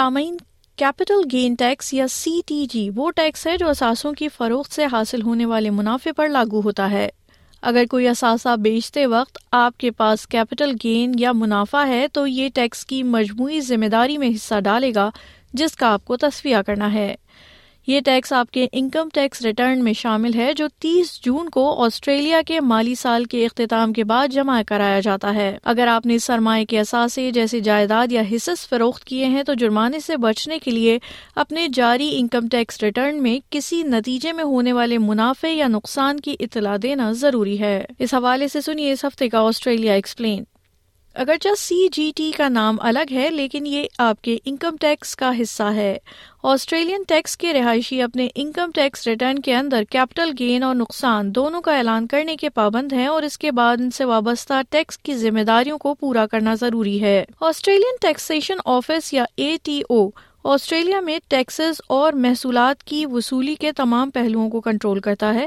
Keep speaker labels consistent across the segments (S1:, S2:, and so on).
S1: سامعین capital gain tax یا C T G وہ ٹیکس ہے جو اثاثوں کی فروخت سے حاصل ہونے والے منافع پر لاگو ہوتا ہے اگر کوئی اثاثہ بیچتے وقت آپ کے پاس کیپٹل گین یا منافع ہے تو یہ ٹیکس کی مجموعی ذمہ داری میں حصہ ڈالے گا جس کا آپ کو تصویہ کرنا ہے یہ ٹیکس آپ کے انکم ٹیکس ریٹرن میں شامل ہے جو تیس جون کو آسٹریلیا کے مالی سال کے اختتام کے بعد جمع کرایا جاتا ہے اگر آپ نے سرمایہ کے اثاثے جیسے جائیداد یا حصص فروخت کیے ہیں تو جرمانے سے بچنے کے لیے اپنے جاری انکم ٹیکس ریٹرن میں کسی نتیجے میں ہونے والے منافع یا نقصان کی اطلاع دینا ضروری ہے اس حوالے سے سنیے اس ہفتے کا آسٹریلیا ایکسپلین اگرچہ سی جی ٹی کا نام الگ ہے لیکن یہ آپ کے انکم ٹیکس کا حصہ ہے آسٹریلین ٹیکس کے رہائشی اپنے انکم ٹیکس ریٹرن کے اندر کیپٹل گین اور نقصان دونوں کا اعلان کرنے کے پابند ہیں اور اس کے بعد ان سے وابستہ ٹیکس کی ذمہ داریوں کو پورا کرنا ضروری ہے آسٹریلین ٹیکسیشن آفس یا اے ٹی او آسٹریلیا میں ٹیکسز اور محصولات کی وصولی کے تمام پہلوؤں کو کنٹرول کرتا ہے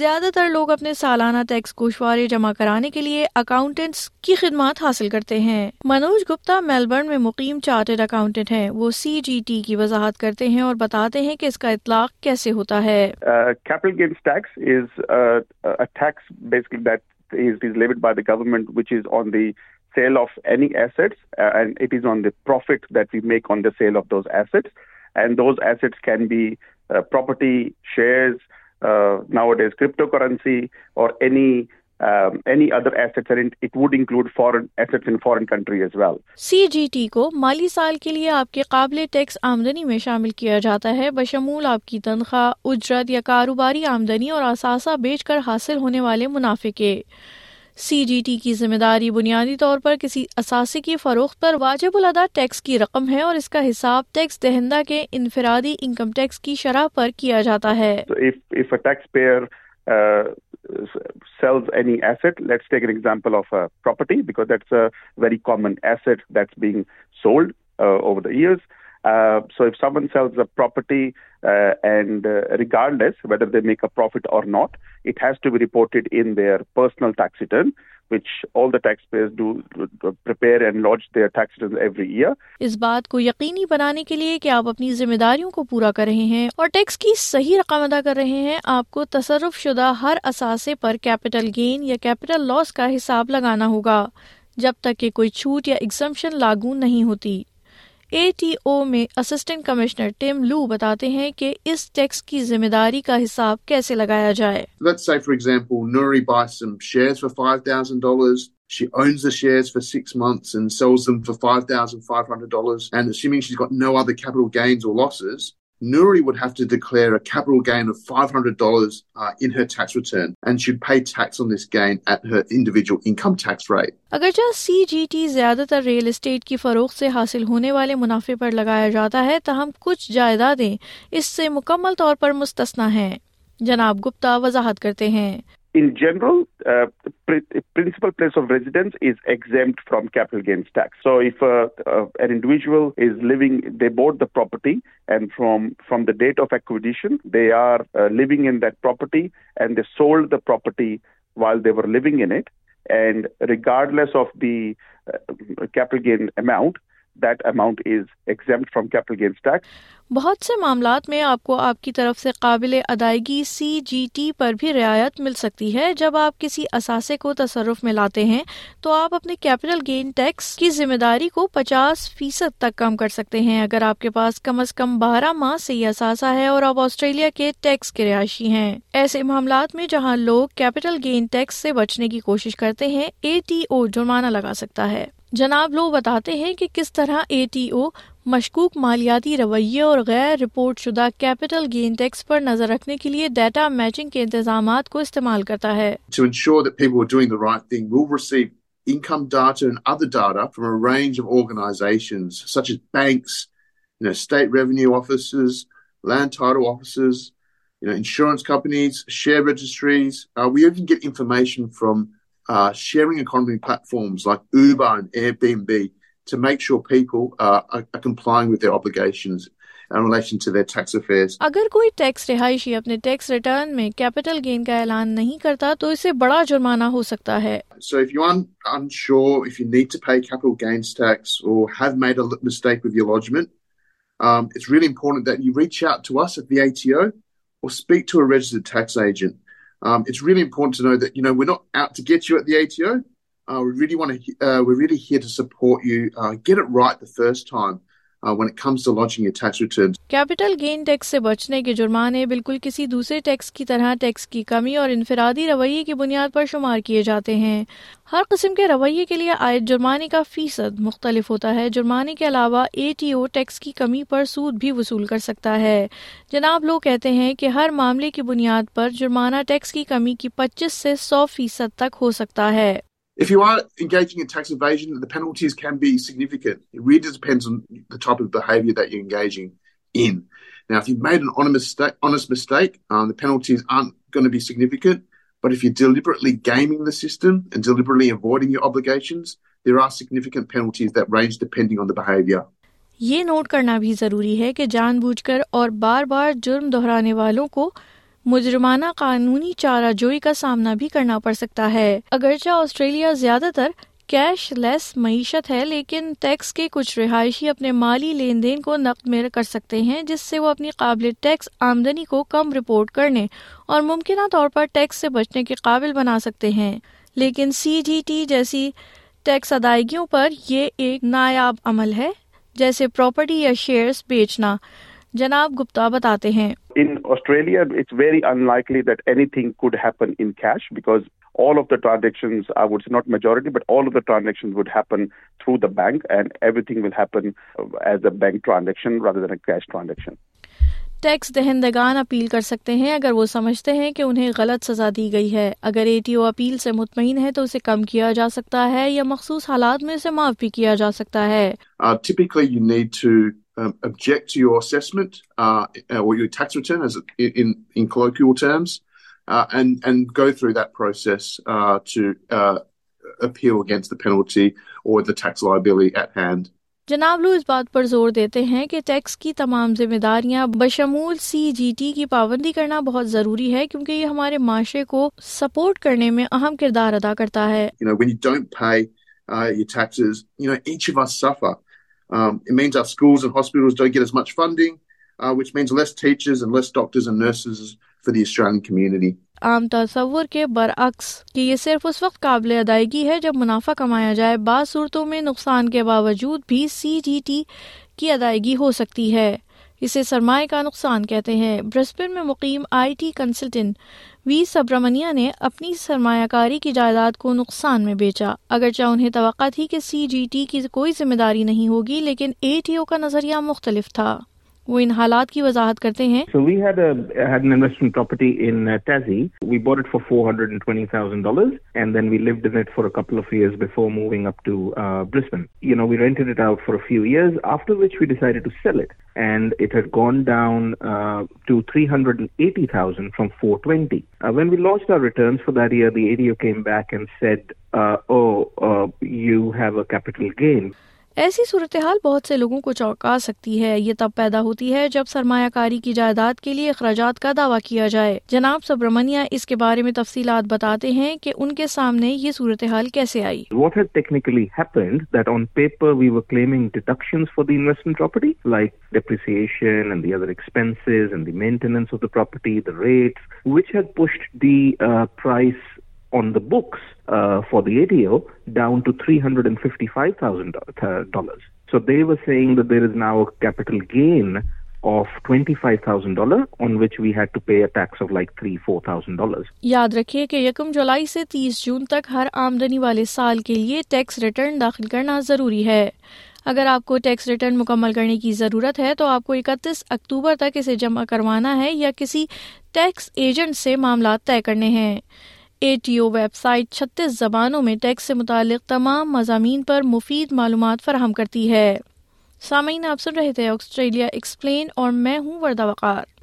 S1: زیادہ تر لوگ اپنے سالانہ ٹیکس گوشوارے جمع کرانے کے لیے اکاؤنٹنٹس کی خدمات حاصل کرتے ہیں منوج گپتا میلبرن میں مقیم چارٹرڈ اکاؤنٹینٹ ہیں وہ سی جی ٹی کی وضاحت کرتے ہیں اور بتاتے ہیں کہ اس کا اطلاق کیسے ہوتا ہے
S2: uh,
S1: سی جی ٹی کو مالی سال کے لیے آپ کے قابل ٹیکس آمدنی میں شامل کیا جاتا ہے بشمول آپ کی تنخواہ اجرت یا کاروباری آمدنی اور اثاثہ بیچ کر حاصل ہونے والے منافع کے سی جی ٹی کی ذمہ داری بنیادی طور پر کسی اثاثے کی فروخت پر واجب الادا ٹیکس کی رقم ہے اور اس کا حساب ٹیکس دہندہ کے انفرادی انکم ٹیکس کی شرح پر کیا جاتا ہے اس بات کو یقینی بنانے کے لیے کہ آپ اپنی ذمہ داریوں کو پورا کر رہے ہیں اور ٹیکس کی صحیح رقم ادا کر رہے ہیں آپ کو تصرف شدہ ہر اثاثے پر کیپٹل گین یا کیپیٹل لاس کا حساب لگانا ہوگا جب تک کہ کوئی چھوٹ یا ایگزمپشن لاگو نہیں ہوتی اے ٹی او میں اسسٹنٹ کمشنر ٹیم لو بتاتے ہیں کہ اس ٹیکس کی ذمہ داری کا حساب کیسے لگایا جائے
S3: Let's say for for for for example Nuri buys some shares shares She owns the six months and And sells them $5,500. assuming she's got no other capital gains or losses, Nuri would have to declare a capital gain of $500 uh, in her tax return and she'd pay tax on this gain at her individual income tax rate.
S1: اگرچہ سی G T زیادہ تر real estate کی فروخت سے حاصل ہونے والے منافع پر لگایا جاتا ہے تاہم کچھ جائیدادیں اس سے مکمل طور پر مستثنا ہیں جناب گپتا وضاحت کرتے ہیں
S2: In general, the uh, principal place of residence is exempt from capital gains tax. So if uh, uh, an individual is living, they bought the property, and from the date of acquisition, they are living in that property, and they sold the property while they were living in it. And regardless of the capital gain amount,
S1: بہت سے معاملات میں آپ کو آپ کی طرف سے قابل ادائیگی سی جی ٹی پر بھی رعایت مل سکتی ہے جب آپ کسی اثاثے کو تصرف میں لاتے ہیں تو آپ اپنے کیپٹل گین ٹیکس کی ذمہ داری کو پچاس فیصد تک کم کر سکتے ہیں اگر آپ کے پاس کم از کم بارہ ماہ سے یہ اثاثہ ہے اور آپ آسٹریلیا کے ٹیکس کے رہائشی ہیں ایسے معاملات میں جہاں لوگ کیپٹل گین ٹیکس سے بچنے کی کوشش کرتے ہیں اے ٹی او جرمانہ لگا سکتا ہے جناب لو بتاتے ہیں کہ کس طرح اے ٹی او مشکوک مالیاتی رویے اور غیر رپورٹ شدہ کیپٹل گین ٹیکس پر نظر رکھنے کے لیے ڈیٹا میچنگ کے انتظامات کو استعمال کرتا ہے
S3: income data data and other from from a range of such as banks, you you know, know, state revenue offices, offices, land title insurance companies, share registries. Uh, we even get information uh, sharing economy platforms like Uber and Airbnb to make sure people uh, are, are complying with their obligations
S1: اگر کوئی tax رہائشی اپنے tax return میں capital gain کا اعلان نہیں کرتا تو اسے بڑا جرمانہ ہو سکتا ہے.
S3: So if you are unsure if you need to pay capital gains tax or have made a mistake with your lodgement um, it's really important that you reach out to us at the ATO or speak to a registered tax agent. Um, it's really important to know that, you know, we're not out to get you at the ATO. Uh, we really want to, uh, we're really here to support you, uh, get it right the first time.
S1: Capital gain tax سے بچنے کے جرمانے بالکل کسی دوسرے tax کی طرح tax کی کمی اور انفرادی رویے کی بنیاد پر شمار کیے جاتے ہیں ہر قسم کے رویے کے لیے آئے جرمانے کا فیصد مختلف ہوتا ہے جرمانے کے علاوہ اے ٹی او ٹیکس کی کمی پر سود بھی وصول کر سکتا ہے جناب لوگ کہتے ہیں کہ ہر معاملے کی بنیاد پر جرمانہ ٹیکس کی کمی کی پچیس سے سو فیصد تک ہو سکتا ہے یہ نوٹ کرنا بھی ضروری ہے کہ جان بوجھ کر اور بار بار جرم دہرانے والوں کو مجرمانہ قانونی چارہ جوئی کا سامنا بھی کرنا پڑ سکتا ہے اگرچہ آسٹریلیا زیادہ تر کیش لیس معیشت ہے لیکن ٹیکس کے کچھ رہائشی اپنے مالی لین دین کو نقد میں کر سکتے ہیں جس سے وہ اپنی قابل ٹیکس آمدنی کو کم رپورٹ کرنے اور ممکنہ طور پر ٹیکس سے بچنے کے قابل بنا سکتے ہیں لیکن سی ڈی ٹی جیسی ٹیکس ادائیگیوں پر یہ ایک نایاب عمل ہے جیسے پراپرٹی یا شیئرز بیچنا جناب گپتا بتاتے ہیں
S2: in Australia it's very unlikely that anything could happen in cash because all of the transaction I would not majority but all of the transaction would happen through the bank and everything will happen as a bank transaction rather than a cash transaction
S1: tax دہندگان appeal کر سکتے ہیں اگر وہ سمجھتے ہیں کہ انہیں غلط سزا دی گئی ہے اگر اے ٹی او اپیل سے مطمئن ہے تو اسے کم کیا جا سکتا ہے یا مخصوص حالات میں اسے معاف بھی کیا جا سکتا ہے
S3: um, object to your assessment uh, or your tax return, as in in colloquial terms, uh, and and go through that process uh, to uh, appeal against the penalty or the tax liability at hand.
S1: جناب لو اس بات پر زور دیتے ہیں کہ tax کی تمام ذمہ داریاں بشمول سی جی ٹی کی پابندی کرنا بہت ضروری ہے کیونکہ یہ ہمارے معاشرے کو سپورٹ کرنے میں اہم کردار ادا کرتا ہے
S3: you know, when you don't pay uh, your taxes, you know, each of us suffer. Um, it means our schools and hospitals don't get as much funding, uh, which means less teachers and less doctors and nurses for the Australian community.
S1: عام تصور کے برعکس کہ یہ صرف اس وقت قابل ادائیگی ہے جب منافع کمایا جائے بعض صورتوں میں نقصان کے باوجود بھی سی جی ٹی کی ادائیگی ہو سکتی ہے اسے سرمایہ کا نقصان کہتے ہیں برسبن میں مقیم آئی ٹی کنسلٹنٹ وی سبرمنیا نے اپنی سرمایہ کاری کی جائیداد کو نقصان میں بیچا اگرچہ انہیں توقع تھی کہ سی جی ٹی کی کوئی ذمہ داری نہیں ہوگی لیکن اے ٹی او کا نظریہ مختلف تھا وہ ان حالات کی وضاحت کرتے ہیں
S4: so we'd investment property in it for four hundred four apple offers upon we rent it out for few year after which we decide to sell it and it had gone down hundred eighty from four when we launch returns set you have a capital game
S1: ایسی صورتحال بہت سے لوگوں کو چوکا سکتی ہے یہ تب پیدا ہوتی ہے جب سرمایہ کاری کی جائیداد کے لیے اخراجات کا دعویٰ کیا جائے جناب سبرمنیہ اس کے بارے میں تفصیلات بتاتے ہیں کہ ان کے سامنے یہ صورتحال کیسے آئی price
S4: on the books uh, for the ATO down to $355,000. So they were saying that there is now a capital gain of $25,000 on which we had to pay a tax of like $3,000-$4,000.
S1: یاد رکھئے کہ یکم جولائی سے 30 جون تک ہر آمدنی والے سال کے لیے ٹیکس ریٹرن داخل کرنا ضروری ہے اگر آپ کو ٹیکس ریٹرن مکمل کرنے کی ضرورت ہے تو آپ کو اکتیس اکتوبر تک اسے جمع کروانا ہے یا کسی ٹیکس ایجنٹ سے معاملات طے کرنے ہیں A T O website چھتیس زبانوں میں ٹیکس سے متعلق تمام مضامین پر مفید معلومات فراہم کرتی ہے سامعین آپ سن رہے تھے آسٹریلیا ایکسپلین اور میں ہوں وردہ وقار